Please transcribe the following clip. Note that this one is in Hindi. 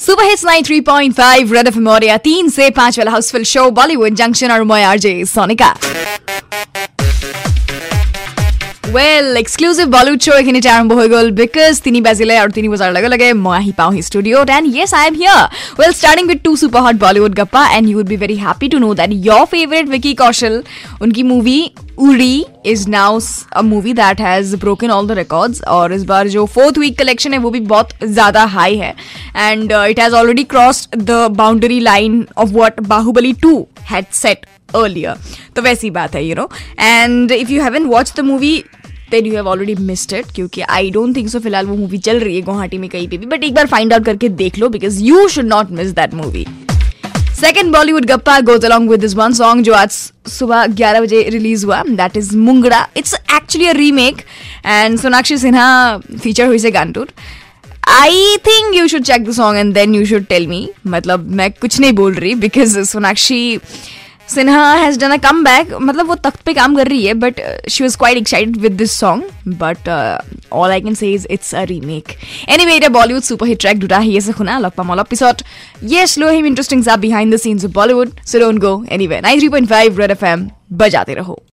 सुपर हिट्स 93.5 रेड एफएम और या तीन से पांच वाला हाउसफुल शो बॉलीवुड जंक्शन और मैं RJ Sonika well exclusive Bollywood show' এইখিনি এতিয়া আৰম্ভ হৈ গ'ল বিকজ তিনি বাজিলে আৰু তিনি বজাৰ লগে লগে মই আহি পাওঁহি ষ্টুডিঅ'ত and yes I am here well starting with two super hot Bollywood গপ্পা and you would be very happy to know that your favourite Vicky Kaushal उनकी movie Uri is now a movie that has broken all the records और इस बार जो फोर्थ वीक कलेक्शन है, वो भी बहुत ज़्यादा हाई है। And it has already crossed the boundary line of what Baahubali two had set earlier. तो वैसी बात है you know and if you haven't watch the movie then you have already missed it क्योंकि आई डोंट थिंक सो फ़िलहाल वो मूवी चल रही है गुवाहाटी में कहीं पे भी बट एक बार फाइंड आउट करके देख लो because you should not miss that movie second Bollywood गप्पा goes along with this one song जो आज सुबह 11 बजे रिलीज़ हुआ that is Mungda it's actually a remake and Sonakshi Sinha feature हुई से गानटूर I think you should check the song and then you should tell me मतलब मैं कुछ नहीं बोल रही because Sonakshi Sinha has done a come back मतलब वो तख्त पे काम कर रही है but she was quite excited with this song but all I can say is it's a remake anyway এটা বলিউড ছুপাৰ হিট ট্ৰেক দুটা আহি আছে শুনা লগ পাম অলপ পিছত য়েছ লৈ আহিম ইণ্টাৰেষ্টিং চাপ behind the scenes of Bollywood so don't go anywhere nine three point five red F M বজাতে ৰহো